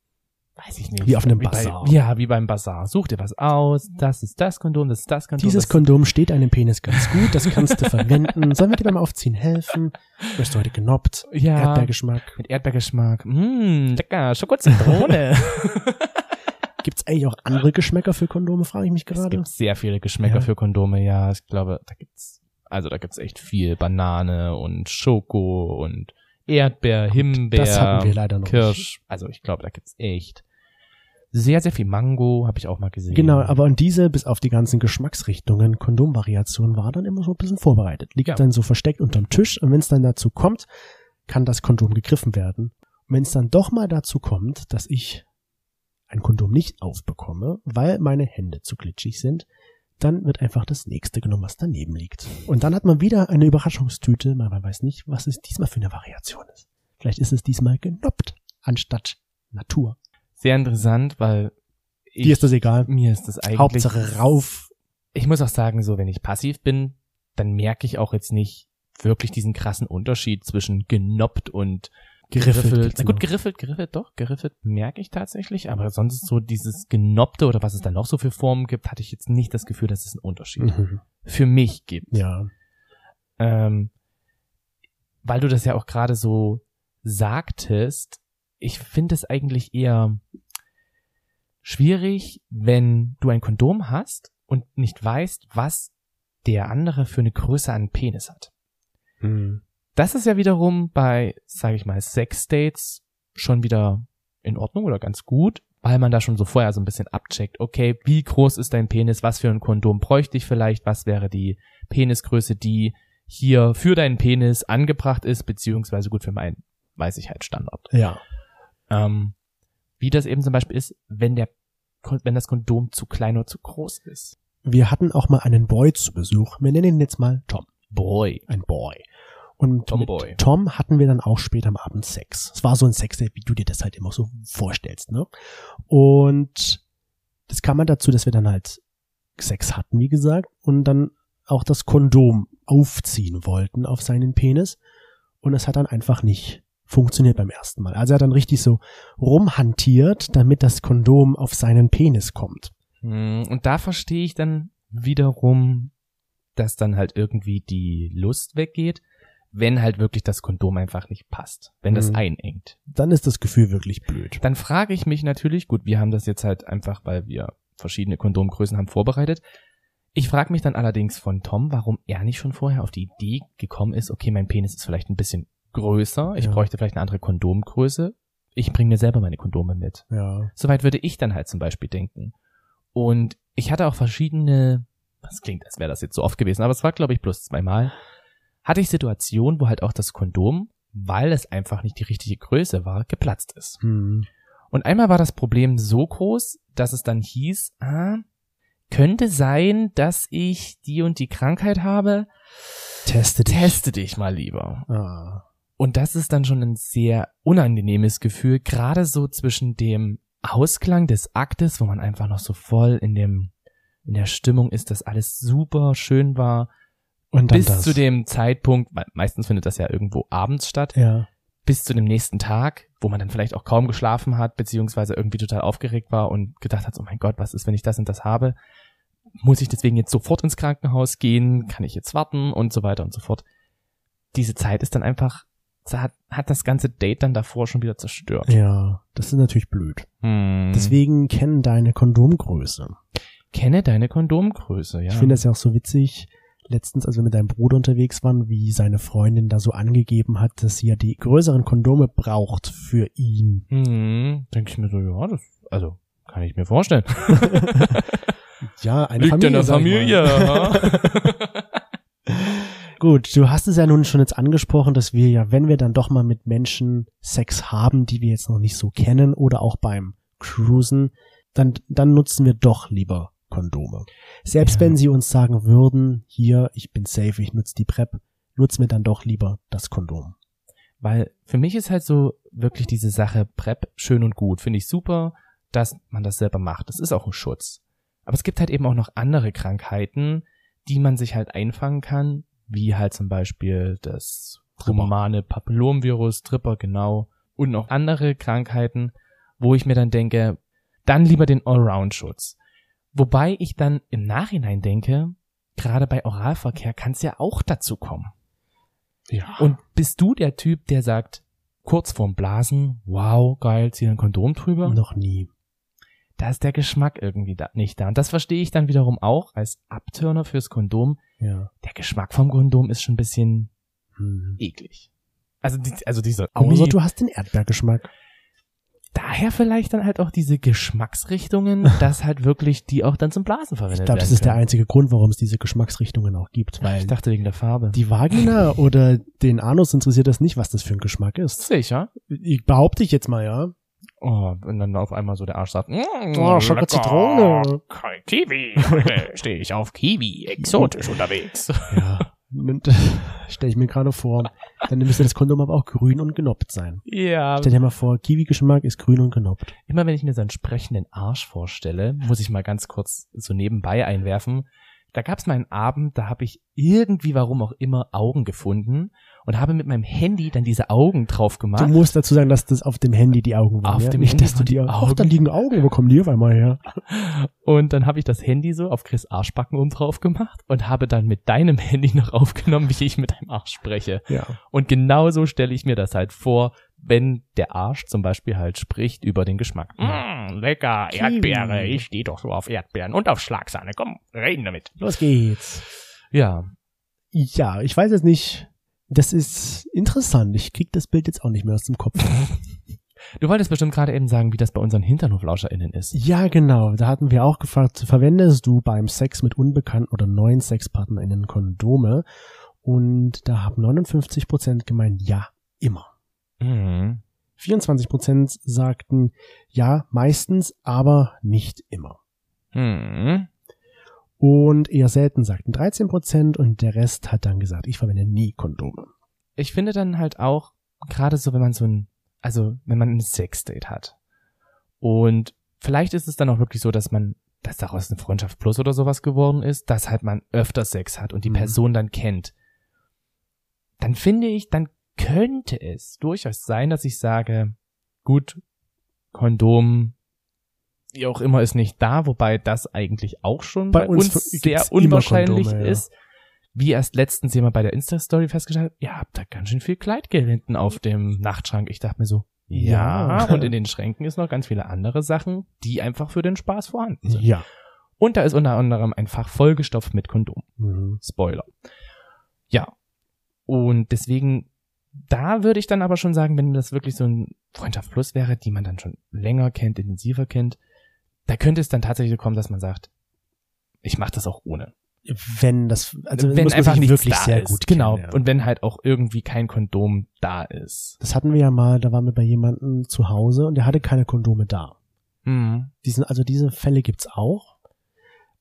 B: weiß ich nicht.
A: Wie auf einem
B: bei,
A: Bazar.
B: Ja, wie beim Bazar. Such dir was aus. Das ist das Kondom, das ist das Kondom.
A: Dieses
B: das
A: Kondom steht einem Penis ganz gut, das kannst du verwenden. Sollen wir dir beim Aufziehen helfen? Wirst du heute genoppt?
B: ja,
A: Erdbeergeschmack.
B: mit Erdbeergeschmack. Mmm, lecker, Schokozitrone. <laughs>
A: Gibt's eigentlich auch andere Geschmäcker für Kondome, frage ich mich
B: es
A: gerade.
B: gibt sehr viele Geschmäcker
A: Ja.
B: für Kondome, ja. Ich glaube, da gibt's, also da gibt's echt viel. Banane und Schoko und Erdbeer, Himbeer.
A: Das hatten wir leider noch
B: Kirsch. Also ich glaube, da gibt's echt sehr, sehr viel Mango, habe ich auch mal gesehen.
A: Genau, aber und diese, bis auf die ganzen Geschmacksrichtungen, Kondomvariation, war dann immer so ein bisschen vorbereitet. Liegt
B: Ja.
A: dann so versteckt unterm Tisch und wenn es dann dazu kommt, kann das Kondom gegriffen werden. Und wenn es dann doch mal dazu kommt, dass ich ein Kondom nicht aufbekomme, weil meine Hände zu glitschig sind, dann wird einfach das nächste genommen, was daneben liegt. Und dann hat man wieder eine Überraschungstüte, weil man weiß nicht, was es diesmal für eine Variation ist. Vielleicht ist es diesmal genoppt, anstatt Natur.
B: Sehr interessant, weil ich,
A: Dir ist das egal.
B: mir ist das eigentlich
A: Hauptsache rauf.
B: Ich muss auch sagen, so wenn ich passiv bin, dann merke ich auch jetzt nicht wirklich diesen krassen Unterschied zwischen genoppt und
A: Geriffelt
B: geriffelt. Na gut,
A: noch.
B: geriffelt, geriffelt, doch, geriffelt merke ich tatsächlich, aber sonst so dieses genoppte oder was es dann noch so für Formen gibt, hatte ich jetzt nicht das Gefühl, dass es einen Unterschied
A: Mhm.
B: für mich gibt.
A: Ja.
B: Ähm, weil du das ja auch gerade so sagtest, ich finde es eigentlich eher schwierig, wenn du ein Kondom hast und nicht weißt, was der andere für eine Größe an Penis hat.
A: Mhm.
B: Das ist ja wiederum bei, sage ich mal, Sex-Dates schon wieder in Ordnung oder ganz gut, weil man da schon so vorher so ein bisschen abcheckt, okay, wie groß ist dein Penis, was für ein Kondom bräuchte ich vielleicht, was wäre die Penisgröße, die hier für deinen Penis angebracht ist, beziehungsweise gut für meinen, weiß ich halt Standard.
A: Ja.
B: Ähm, wie das eben zum Beispiel ist, wenn der, wenn das Kondom zu klein oder zu groß ist.
A: Wir hatten auch mal einen Boy zu Besuch. Wir nennen ihn jetzt mal Tom.
B: Boy.
A: Ein Boy. Und
B: Tomboy.
A: mit Tom hatten wir dann auch später am Abend Sex. Es war so ein Sex, wie du dir das halt immer so vorstellst, ne? Und das kam man dazu, dass wir dann halt Sex hatten, wie gesagt, und dann auch das Kondom aufziehen wollten auf seinen Penis. Und es hat dann einfach nicht funktioniert beim ersten Mal. Also er hat dann richtig so rumhantiert, damit das Kondom auf seinen Penis kommt.
B: Hm, Und da verstehe ich dann wiederum, dass dann halt irgendwie die Lust weggeht, wenn halt wirklich das Kondom einfach nicht passt, wenn das
A: Mhm.
B: einengt.
A: Dann ist das Gefühl wirklich blöd.
B: Dann frage ich mich natürlich, gut, wir haben das jetzt halt einfach, weil wir verschiedene Kondomgrößen haben vorbereitet. Ich frage mich dann allerdings von Tom, warum er nicht schon vorher auf die Idee gekommen ist, okay, mein Penis ist vielleicht ein bisschen größer, ich
A: Ja.
B: bräuchte vielleicht eine andere Kondomgröße. Ich bringe mir selber meine Kondome mit.
A: Ja.
B: Soweit würde ich dann halt zum Beispiel denken. Und ich hatte auch verschiedene, das klingt, als wäre das jetzt so oft gewesen, aber es war, glaube ich, bloß zweimal, hatte ich Situationen, wo halt auch das Kondom, weil es einfach nicht die richtige Größe war, geplatzt ist.
A: Hm.
B: Und einmal war das Problem so groß, dass es dann hieß, ah, könnte sein, dass ich die und die Krankheit habe.
A: Teste dich.
B: Teste dich mal lieber.
A: Ah.
B: Und das ist dann schon ein sehr unangenehmes Gefühl, gerade so zwischen dem Ausklang des Aktes, wo man einfach noch so voll in dem, in der Stimmung ist, dass alles super schön war,
A: Und
B: bis
A: das.
B: zu dem Zeitpunkt, me- meistens findet das ja irgendwo abends statt,
A: Ja.
B: bis zu dem nächsten Tag, wo man dann vielleicht auch kaum geschlafen hat, beziehungsweise irgendwie total aufgeregt war und gedacht hat, oh mein Gott, was ist, wenn ich das und das habe? Muss ich deswegen jetzt sofort ins Krankenhaus gehen? Kann ich jetzt warten? Und so weiter und so fort. Diese Zeit ist dann einfach hat, hat das ganze Date dann davor schon wieder zerstört.
A: Ja, das ist natürlich blöd.
B: Hm.
A: Deswegen kennen deine Kondomgröße.
B: Kenne deine Kondomgröße, ja.
A: Ich finde das ja auch so witzig. Letztens, als wir mit deinem Bruder unterwegs waren, wie seine Freundin da so angegeben hat, dass sie ja die größeren Kondome braucht für ihn.
B: hm, denke ich mir so, ja, das, also, kann ich mir vorstellen. <laughs>
A: Ja, eine
B: Liegt in
A: Familie.
B: der. Familie. <laughs>
A: Gut, du hast es ja nun schon jetzt angesprochen, dass wir ja, wenn wir dann doch mal mit Menschen Sex haben, die wir jetzt noch nicht so kennen oder auch beim Cruisen, dann, dann nutzen wir doch lieber Kondome. Selbst
B: Ja.
A: wenn sie uns sagen würden, hier, ich bin safe, ich nutze die PrEP, nutzen wir dann doch lieber das Kondom.
B: Weil für mich ist halt so wirklich diese Sache PrEP schön und gut. Finde ich super, dass man das selber macht. Das ist auch ein Schutz. Aber es gibt halt eben auch noch andere Krankheiten, die man sich halt einfangen kann, wie halt zum Beispiel das humane Papillomvirus, Tripper, genau, und noch andere Krankheiten, wo ich mir dann denke, dann lieber den Allround-Schutz. Wobei ich dann im Nachhinein denke, gerade bei Oralverkehr kann es ja auch dazu kommen.
A: Ja.
B: Und bist du der Typ, der sagt, kurz vorm Blasen, wow, geil, zieh ein Kondom drüber?
A: noch nie.
B: Da ist der Geschmack irgendwie da, nicht da. Und das verstehe ich dann wiederum auch als Abtörner fürs Kondom.
A: Ja.
B: Der Geschmack vom Kondom ist schon ein bisschen
A: Hm.
B: eklig. Also, die, also dieser
A: Außer
B: Gummi,
A: du hast den Erdbeergeschmack.
B: Daher vielleicht dann halt auch diese Geschmacksrichtungen, <laughs> dass halt wirklich die auch dann zum Blasen verwendet
A: Ich glaube, das
B: werden
A: ist der einzige Grund, warum es diese Geschmacksrichtungen auch gibt, weil
B: Ich dachte wegen der Farbe.
A: die Vagina <laughs> oder den Anus interessiert das nicht, was das für ein Geschmack ist.
B: Sicher.
A: Ich behaupte ich jetzt mal, ja.
B: Oh, und dann auf einmal so der Arsch sagt, mm,
A: Oh, Schoko
B: lecker.
A: Zitrone.
B: Kiwi. <laughs> Heute stehe ich auf Kiwi. Exotisch unterwegs.
A: Ja. Und, <laughs> stell ich mir gerade vor, dann müsste das Kondom aber auch grün und genoppt sein.
B: Ja.
A: Stell dir mal vor, Kiwi-Geschmack ist grün und genoppt.
B: Immer wenn ich mir so einen sprechenden Arsch vorstelle, muss ich mal ganz kurz so nebenbei einwerfen. Da gab es mal einen Abend, da habe ich irgendwie, warum auch immer, Augen gefunden und habe mit meinem Handy dann diese Augen drauf
A: Du
B: gemacht.
A: musst dazu sagen, dass das auf dem Handy die Augen waren.
B: Auf
A: ja?
B: dem
A: Nicht,
B: Handy
A: dass du die
B: die
A: Augen. Ach, da liegen Augen. Wo kommen die auf einmal her? <laughs>
B: Und dann habe ich das Handy so auf Chris Arschbacken oben drauf gemacht und habe dann mit deinem Handy noch <laughs> aufgenommen, wie ich mit deinem Arsch spreche.
A: Ja.
B: Und genauso stelle ich mir das halt vor, wenn der Arsch zum Beispiel halt spricht über den Geschmack. Mm, lecker,
A: Kiwi.
B: Erdbeere, ich stehe doch so auf Erdbeeren und auf Schlagsahne. Komm, reden damit.
A: Los geht's.
B: Ja,
A: Ja, ich weiß jetzt nicht. Das ist interessant. Ich krieg das Bild jetzt auch nicht mehr aus dem Kopf. <laughs>
B: du wolltest bestimmt gerade eben sagen, wie das bei unseren HinternhoflauscherInnen ist.
A: Ja, genau. Da hatten wir auch gefragt, verwendest du beim Sex mit unbekannten oder neuen SexpartnerInnen Kondome? Und da haben 59 Prozent gemeint, ja, immer.
B: Mhm.
A: 24 Prozent sagten, ja, meistens, aber nicht immer.
B: Mhm.
A: Und eher selten sagten 13 Prozent und der Rest hat dann gesagt, ich verwende nie Kondome.
B: Ich finde dann halt auch, gerade so, wenn man so ein, also wenn man ein Sexdate hat und vielleicht ist es dann auch wirklich so, dass man, dass daraus eine Freundschaft plus oder sowas geworden ist, dass halt man öfter Sex hat und die
A: Mhm.
B: Person dann kennt, dann finde ich, dann könnte es durchaus sein, dass ich sage, gut, Kondom, wie auch immer, ist nicht da, wobei das eigentlich auch schon bei,
A: Bei uns
B: uns, sehr unwahrscheinlich
A: Kondome, ja.
B: ist. Wie erst letztens jemand bei der Insta-Story festgestellt hat, ihr habt da ganz schön viel Kleidgel hinten auf dem Nachtschrank. Ich dachte mir so, ja,
A: Ja.
B: und in den Schränken ist noch ganz viele andere Sachen, die einfach für den Spaß vorhanden sind.
A: Ja.
B: Und da ist unter anderem ein Fach vollgestopft mit Kondom.
A: Mhm.
B: Spoiler. Ja. Und deswegen, da würde ich dann aber schon sagen, wenn das wirklich so ein Freundschaft Plus wäre, die man dann schon länger kennt, intensiver kennt, da könnte es dann tatsächlich kommen, dass man sagt, ich mache das auch ohne.
A: Wenn das, also
B: wenn
A: man
B: einfach
A: sich
B: nichts
A: wirklich sehr
B: ist.
A: gut
B: Genau.
A: kennen, ja.
B: Und wenn halt auch irgendwie kein Kondom da ist.
A: Das hatten wir ja mal, da waren wir bei jemandem zu Hause und der hatte keine Kondome da.
B: Mhm.
A: Diesen, also diese Fälle gibt's auch.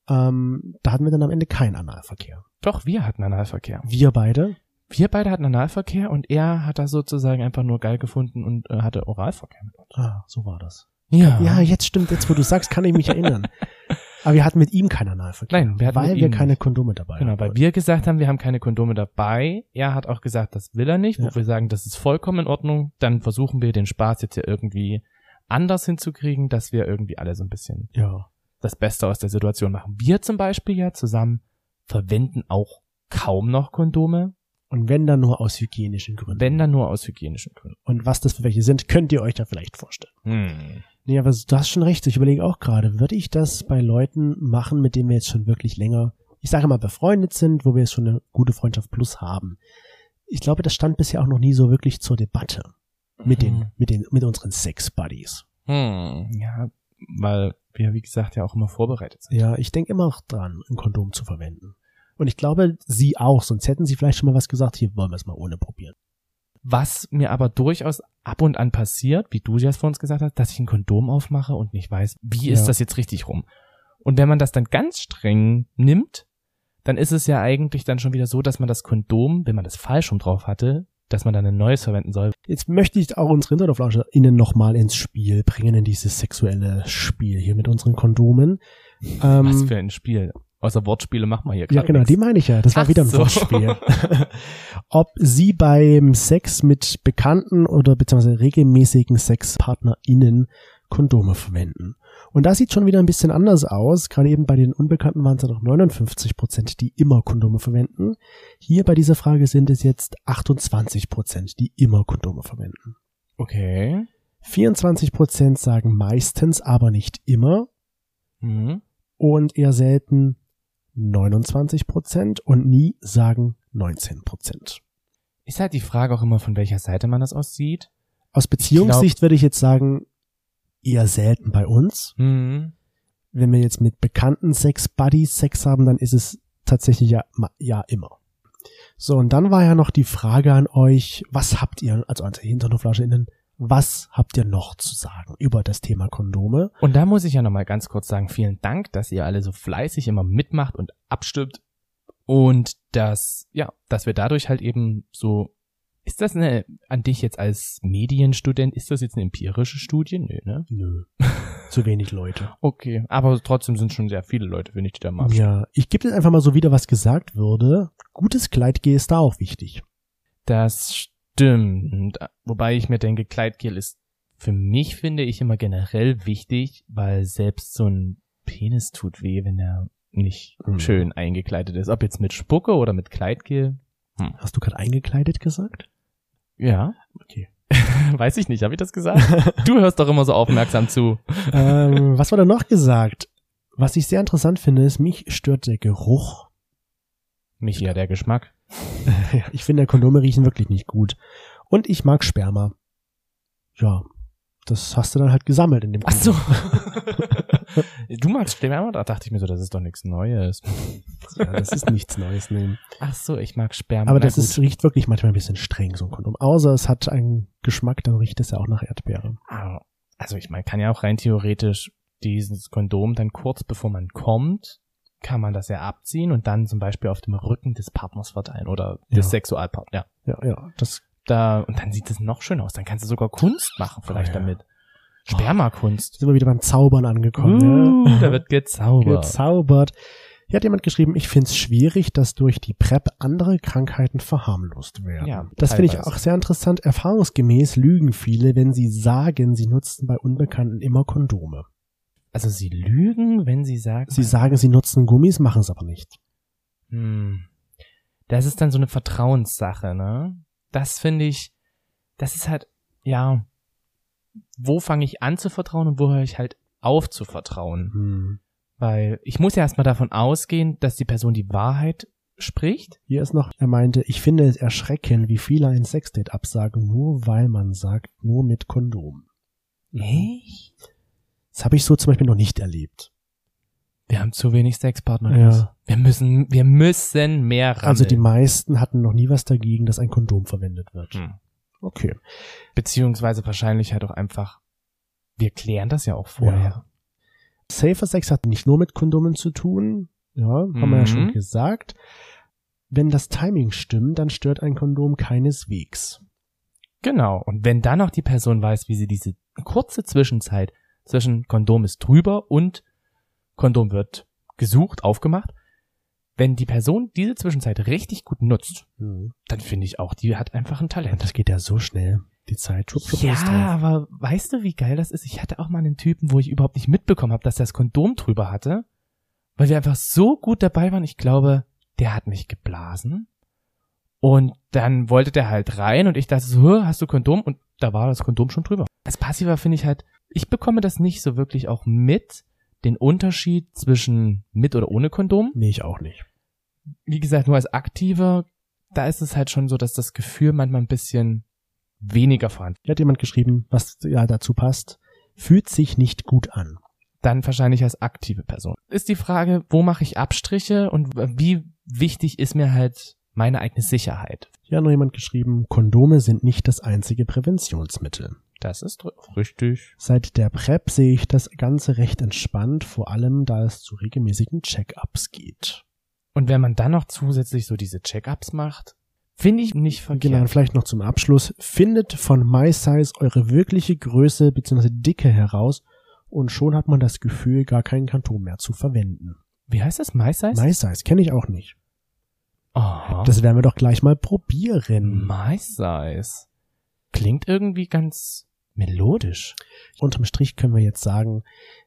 A: Ähm, da hatten wir dann am Ende keinen Analverkehr.
B: Doch, wir hatten Analverkehr.
A: Wir beide.
B: Wir beide hatten Analverkehr und er hat das sozusagen einfach nur geil gefunden und äh, hatte Oralverkehr mit uns.
A: Ah, so war das.
B: Ja.
A: Ja, jetzt stimmt, jetzt wo du sagst, kann ich mich erinnern. <laughs> Aber wir hatten mit ihm keinen Analverkehr.
B: Nein, wir hatten
A: weil wir keine. Kondome dabei
B: Genau,
A: hatten.
B: weil wir gesagt haben, wir haben keine Kondome dabei. Er hat auch gesagt, das will er nicht. Wo
A: Ja.
B: wir sagen, das ist vollkommen in Ordnung. Dann versuchen wir den Spaß jetzt ja irgendwie anders hinzukriegen, dass wir irgendwie alle so ein bisschen
A: Ja.
B: das Beste aus der Situation machen. Wir zum Beispiel ja zusammen verwenden auch kaum noch Kondome.
A: Und wenn dann nur aus hygienischen Gründen.
B: Wenn dann nur aus hygienischen Gründen.
A: Und was das für welche sind, könnt ihr euch da vielleicht vorstellen.
B: Hm.
A: Nee, aber du hast schon recht. Ich überlege auch gerade, würde ich das bei Leuten machen, mit denen wir jetzt schon wirklich länger, ich sage mal, befreundet sind, wo wir jetzt schon eine gute Freundschaft plus haben. Ich glaube, das stand bisher auch noch nie so wirklich zur Debatte mit den,
B: Mhm.
A: mit den, mit unseren Sex-Buddies.
B: Hm. Ja, weil wir, wie gesagt, ja auch immer vorbereitet sind.
A: Ja, ich denke immer auch dran, ein Kondom zu verwenden. Und ich glaube, sie auch, sonst hätten sie vielleicht schon mal was gesagt, hier wollen wir es mal ohne probieren.
B: Was mir aber durchaus ab und an passiert, wie du es vor uns gesagt hast, dass ich ein Kondom aufmache und nicht weiß, wie ist
A: Ja.
B: das jetzt richtig rum. Und wenn man das dann ganz streng nimmt, dann ist es ja eigentlich dann schon wieder so, dass man das Kondom, wenn man das falsch rum drauf hatte, dass man dann ein neues verwenden soll.
A: Jetzt möchte ich auch unsere HinterhoflauscherInnen nochmal ins Spiel bringen, in dieses sexuelle Spiel hier mit unseren Kondomen. Ähm,
B: Was für ein Spiel. Außer Wortspiele machen wir hier
A: Ja,
B: gerade
A: genau, die
B: nichts.
A: meine ich ja. Das war
B: Ach
A: wieder ein
B: so.
A: Wortspiel. <laughs> Ob sie beim Sex mit bekannten oder beziehungsweise regelmäßigen SexpartnerInnen Kondome verwenden. Und da sieht schon wieder ein bisschen anders aus. Gerade eben bei den Unbekannten waren es ja noch 59 Prozent, die immer Kondome verwenden. Hier bei dieser Frage sind es jetzt 28 Prozent, die immer Kondome verwenden.
B: Okay.
A: 24 Prozent sagen meistens, aber nicht immer.
B: Mhm.
A: Und eher selten 29 Prozent und nie sagen 19 Prozent.
B: Ist halt die Frage auch immer, von welcher Seite man das aussieht.
A: Aus Beziehungssicht würde ich jetzt sagen, eher selten bei uns.
B: Mhm.
A: Wenn wir jetzt mit bekannten Sex-Buddies Sex haben, dann ist es tatsächlich ja, ja immer. So, und dann war ja noch die Frage an euch, was habt ihr, also an die HinternhoflauscherInnen, was habt ihr noch zu sagen über das Thema Kondome?
B: Und da muss ich ja nochmal ganz kurz sagen, vielen Dank, dass ihr alle so fleißig immer mitmacht und abstimmt. Und dass, ja, dass wir dadurch halt eben so, ist das eine, an dich jetzt als Medienstudent, ist das jetzt eine empirische Studie? Nö, ne?
A: Nö. <laughs> Zu wenig Leute.
B: Okay, aber trotzdem sind schon sehr viele Leute, wenn ich die da mal abstimme.
A: Ja, ich gebe jetzt einfach mal so wieder, was gesagt würde. Gutes Kleidgel ist da auch wichtig.
B: Das stimmt. Wobei ich mir denke, Kleidgel ist für mich, finde ich, immer generell wichtig, weil selbst so ein Penis tut weh, wenn er nicht
A: Mhm.
B: schön eingekleidet ist. Ob jetzt mit Spucke oder mit Kleidgel.
A: Hast du gerade eingekleidet gesagt?
B: Ja.
A: Okay. <laughs>
B: Weiß ich nicht, habe ich das gesagt? <laughs> Du hörst doch immer so aufmerksam zu.
A: ähm, was war da noch gesagt? Was ich sehr interessant finde, ist, mich stört der Geruch.
B: Mich ja der Geschmack. <laughs>
A: Ja, <laughs> ich finde, Kondome riechen wirklich nicht gut. Und ich mag Sperma. Ja, das hast du dann halt gesammelt in dem
B: Ach so. Du magst Sperma? Da dachte ich mir so, das ist doch nichts Neues.
A: Ja, das ist nichts Neues. Nee.
B: Ach so, ich mag Sperma.
A: Aber das ist, riecht wirklich manchmal ein bisschen streng, so ein Kondom. Außer es hat einen Geschmack, dann riecht es ja auch nach Erdbeere.
B: Ah, Also ich meine, kann ja auch rein theoretisch dieses Kondom dann kurz bevor man kommt, kann man das ja abziehen und dann zum Beispiel auf dem Rücken des Partners verteilen oder des
A: Ja.
B: Sexualpartners. Ja.
A: Ja, ja, das,
B: Da, und dann sieht es noch schön aus. Dann kannst du sogar Kunst machen vielleicht
A: Oh ja.
B: damit. Spermakunst.
A: sind wir wieder beim Zaubern angekommen.
B: Uh,
A: ja.
B: da wird gezaubert.
A: gezaubert. Hier hat jemand geschrieben, ich finde es schwierig, dass durch die PrEP andere Krankheiten verharmlost werden.
B: Ja,
A: das finde ich auch sehr interessant. Erfahrungsgemäß lügen viele, wenn sie sagen, sie nutzen bei Unbekannten immer Kondome.
B: Also sie lügen, wenn sie sagen.
A: Sie sagen, sie nutzen Gummis, machen es aber nicht.
B: Hm. Das ist dann so eine Vertrauenssache, ne? Das finde ich, das ist halt, ja, wo fange ich an zu vertrauen und wo höre ich halt auf zu vertrauen?
A: Hm.
B: Weil ich muss ja erstmal davon ausgehen, dass die Person die Wahrheit spricht.
A: Hier ist noch, er meinte, ich finde es erschreckend, wie viele ein Sexdate absagen, nur weil man sagt, nur mit Kondom.
B: Echt?
A: Das habe ich so zum Beispiel noch nicht erlebt.
B: Wir haben zu wenig Sexpartner.
A: Ja.
B: Wir müssen, wir müssen mehr rammeln.
A: Also die meisten hatten noch nie was dagegen, dass ein Kondom verwendet wird.
B: Hm.
A: Okay.
B: Beziehungsweise wahrscheinlich halt auch einfach, wir klären das ja auch vorher.
A: Ja. Safer Sex hat nicht nur mit Kondomen zu tun, ja, haben wir ja
B: Mhm.
A: schon gesagt. Wenn das Timing stimmt, dann stört ein Kondom keineswegs.
B: Genau. Und wenn dann noch die Person weiß, wie sie diese kurze Zwischenzeit zwischen Kondom ist drüber und Kondom wird gesucht, aufgemacht, wenn die Person diese Zwischenzeit richtig gut nutzt,
A: Mhm.
B: dann finde ich auch, die hat einfach ein Talent.
A: das geht ja so schnell. Die Zeit. Schwupp, ist
B: Ja, aber weißt du, wie geil das ist? Ich hatte auch mal einen Typen, wo ich überhaupt nicht mitbekommen habe, dass er das Kondom drüber hatte, weil wir einfach so gut dabei waren. Ich glaube, der hat mich geblasen Und dann wollte der halt rein und ich dachte so, "Hä, hast du Kondom? Und da war das Kondom schon drüber. Als Passiver finde ich halt, ich bekomme das nicht so wirklich auch mit, den Unterschied zwischen mit oder ohne Kondom.
A: Nee, ich auch nicht.
B: Wie gesagt, nur als Aktiver, da ist es halt schon so, dass das Gefühl manchmal ein bisschen weniger vorhanden.
A: Hier hat jemand geschrieben, was ja dazu passt. Fühlt sich nicht gut an.
B: Dann wahrscheinlich als aktive Person. Ist die Frage, wo mache ich Abstriche und wie wichtig ist mir halt meine eigene Sicherheit?
A: Hier hat noch jemand geschrieben, Kondome sind nicht das einzige Präventionsmittel.
B: Das ist richtig.
A: Seit der PrEP sehe ich das Ganze recht entspannt, vor allem da es zu regelmäßigen Check-ups geht.
B: Und wenn man dann noch zusätzlich so diese Check-ups macht, finde ich nicht
A: Genau,
B: verkehrt.
A: vielleicht noch zum Abschluss. Findet von MySize eure wirkliche Größe bzw. Dicke heraus und schon hat man das Gefühl, gar kein Kondom mehr zu verwenden.
B: Wie heißt das? MySize?
A: MySize kenne ich auch nicht.
B: oh.
A: Das werden wir doch gleich mal probieren.
B: MySize. Klingt irgendwie ganz melodisch.
A: Unterm Strich können wir jetzt sagen,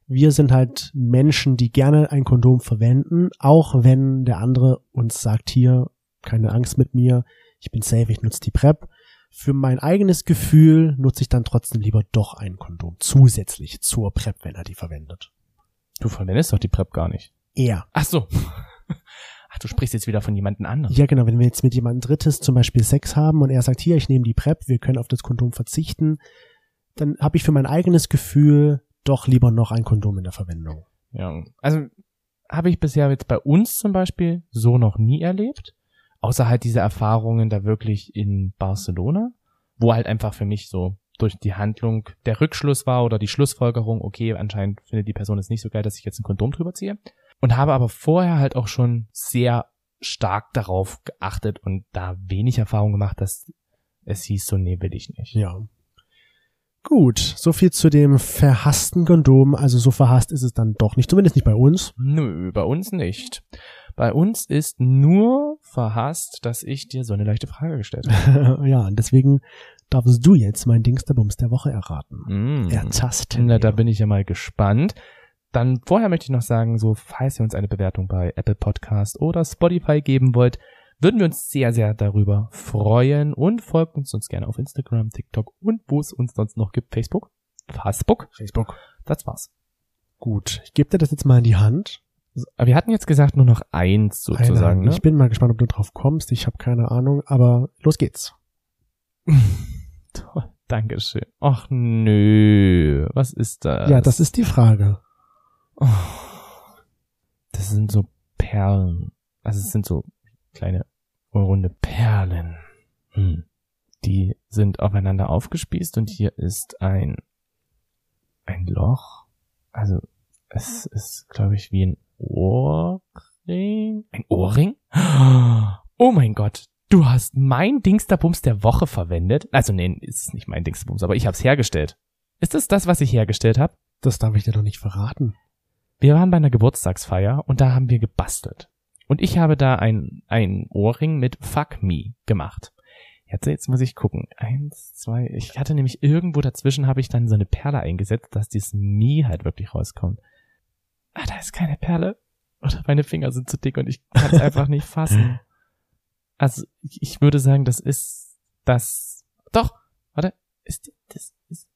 A: wir sind halt Menschen, die gerne ein Kondom verwenden, auch wenn der andere uns sagt, hier, keine Angst mit mir, ich bin safe, ich nutze die PrEP. Für mein eigenes Gefühl nutze ich dann trotzdem lieber doch ein Kondom zusätzlich zur PrEP, wenn er die verwendet.
B: Du verwendest doch die PrEP gar nicht.
A: Er.
B: Ach so. <laughs> Ach, du sprichst jetzt wieder von jemandem anderen.
A: Ja, genau, wenn wir jetzt mit jemandem Drittes zum Beispiel Sex haben und er sagt, hier, ich nehme die PrEP, wir können auf das Kondom verzichten, dann habe ich für mein eigenes Gefühl doch lieber noch ein Kondom in der Verwendung.
B: Ja. Also habe ich bisher jetzt bei uns zum Beispiel so noch nie erlebt. Außer halt diese Erfahrungen da wirklich in Barcelona, wo halt einfach für mich so durch die Handlung der Rückschluss war oder die Schlussfolgerung, okay, anscheinend findet die Person es nicht so geil, dass ich jetzt ein Kondom drüber ziehe. Und habe aber vorher halt auch schon sehr stark darauf geachtet und da wenig Erfahrung gemacht, dass es hieß so, nee, will ich nicht.
A: Ja. Gut, so viel zu dem verhassten Kondom. Also so verhasst ist es dann doch nicht, zumindest nicht bei uns.
B: Nö, bei uns nicht. Bei uns ist nur verhasst, dass ich dir so eine leichte Frage gestellt habe. <laughs>
A: ja, und deswegen darfst du jetzt mein Dings der Bums der Woche erraten.
B: Mm.
A: Ertasten.
B: Na, da bin ich ja mal gespannt. Dann vorher möchte ich noch sagen, so falls ihr uns eine Bewertung bei Apple Podcast oder Spotify geben wollt, würden wir uns sehr, sehr darüber freuen und folgt uns sonst gerne auf Instagram, TikTok und wo es uns sonst noch gibt, Facebook, Facebook.
A: Facebook.
B: Das war's.
A: Gut, ich gebe dir das jetzt mal in die Hand.
B: Aber wir hatten jetzt gesagt nur noch eins sozusagen,
A: Eine.
B: ne?
A: Ich bin mal gespannt, ob du drauf kommst. Ich habe keine Ahnung, aber los geht's. <laughs>
B: Toll, Dankeschön. Ach nö, was ist das?
A: Ja, das ist die Frage.
B: Oh, das sind so Perlen. Also es sind so kleine runde Perlen. Hm. Die sind aufeinander aufgespießt und hier ist ein ein Loch. Also es ist, glaube ich, wie ein Ohrring. Ein Ohrring? Oh mein Gott. Du hast mein Dingsterbums der Woche verwendet. Also nee, ist nicht mein Dingsterbums, aber ich habe es hergestellt. Ist es das, was ich hergestellt habe?
A: Das darf ich dir doch nicht verraten.
B: Wir waren bei einer Geburtstagsfeier und da haben wir gebastelt. Und ich habe da ein, ein Ohrring mit Fuck Me gemacht. Jetzt, jetzt muss ich gucken. Eins, zwei, ich hatte nämlich irgendwo dazwischen habe ich dann so eine Perle eingesetzt, dass dieses Me halt wirklich rauskommt. Ah, da ist keine Perle. Oder meine Finger sind zu dick und ich kann es einfach nicht fassen. Also, ich, würde sagen, das ist das. Doch, warte, ist das ist,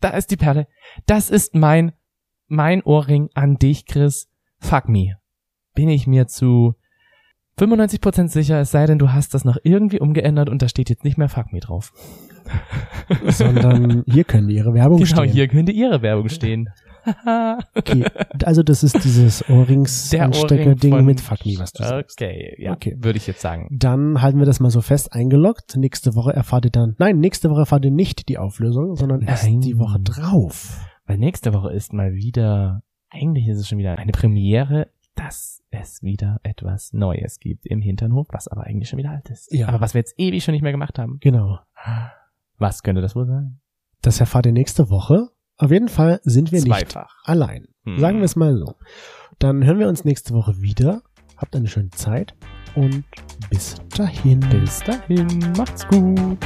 B: da ist die Perle. Das ist mein mein Ohrring an dich, Chris. Fuck me. Bin ich mir zu 95% sicher, es sei denn, du hast das noch irgendwie umgeändert und da steht jetzt nicht mehr Fuck me drauf. <laughs>
A: Sondern hier können die ihre Werbung
B: genau,
A: stehen.
B: hier könnte ihre Werbung stehen. <laughs>
A: Okay. <laughs> Also das ist dieses Ohrrings-Anstecker-Ding
B: von-
A: mit Fuck Me, was du sagst.
B: Okay, ja,
A: Okay.
B: würde ich jetzt sagen.
A: Dann halten wir das mal so fest eingeloggt. Nächste Woche erfahrt ihr dann, nein, nächste Woche erfahrt ihr nicht die Auflösung, sondern erst
B: Nein.
A: die Woche drauf.
B: Weil nächste Woche ist mal wieder, eigentlich ist es schon wieder eine Premiere, dass es wieder etwas Neues gibt im Hinternhof, was aber eigentlich schon wieder alt ist.
A: Ja.
B: Aber was wir jetzt ewig schon nicht mehr gemacht haben.
A: Genau.
B: Was könnte das wohl sein?
A: Das erfahrt ihr nächste Woche. Auf jeden Fall sind wir nicht
B: Zweifach.
A: allein.
B: Hm.
A: Sagen wir es mal so. Dann hören wir uns nächste Woche wieder. Habt eine schöne Zeit und bis dahin.
B: Bis dahin, macht's gut.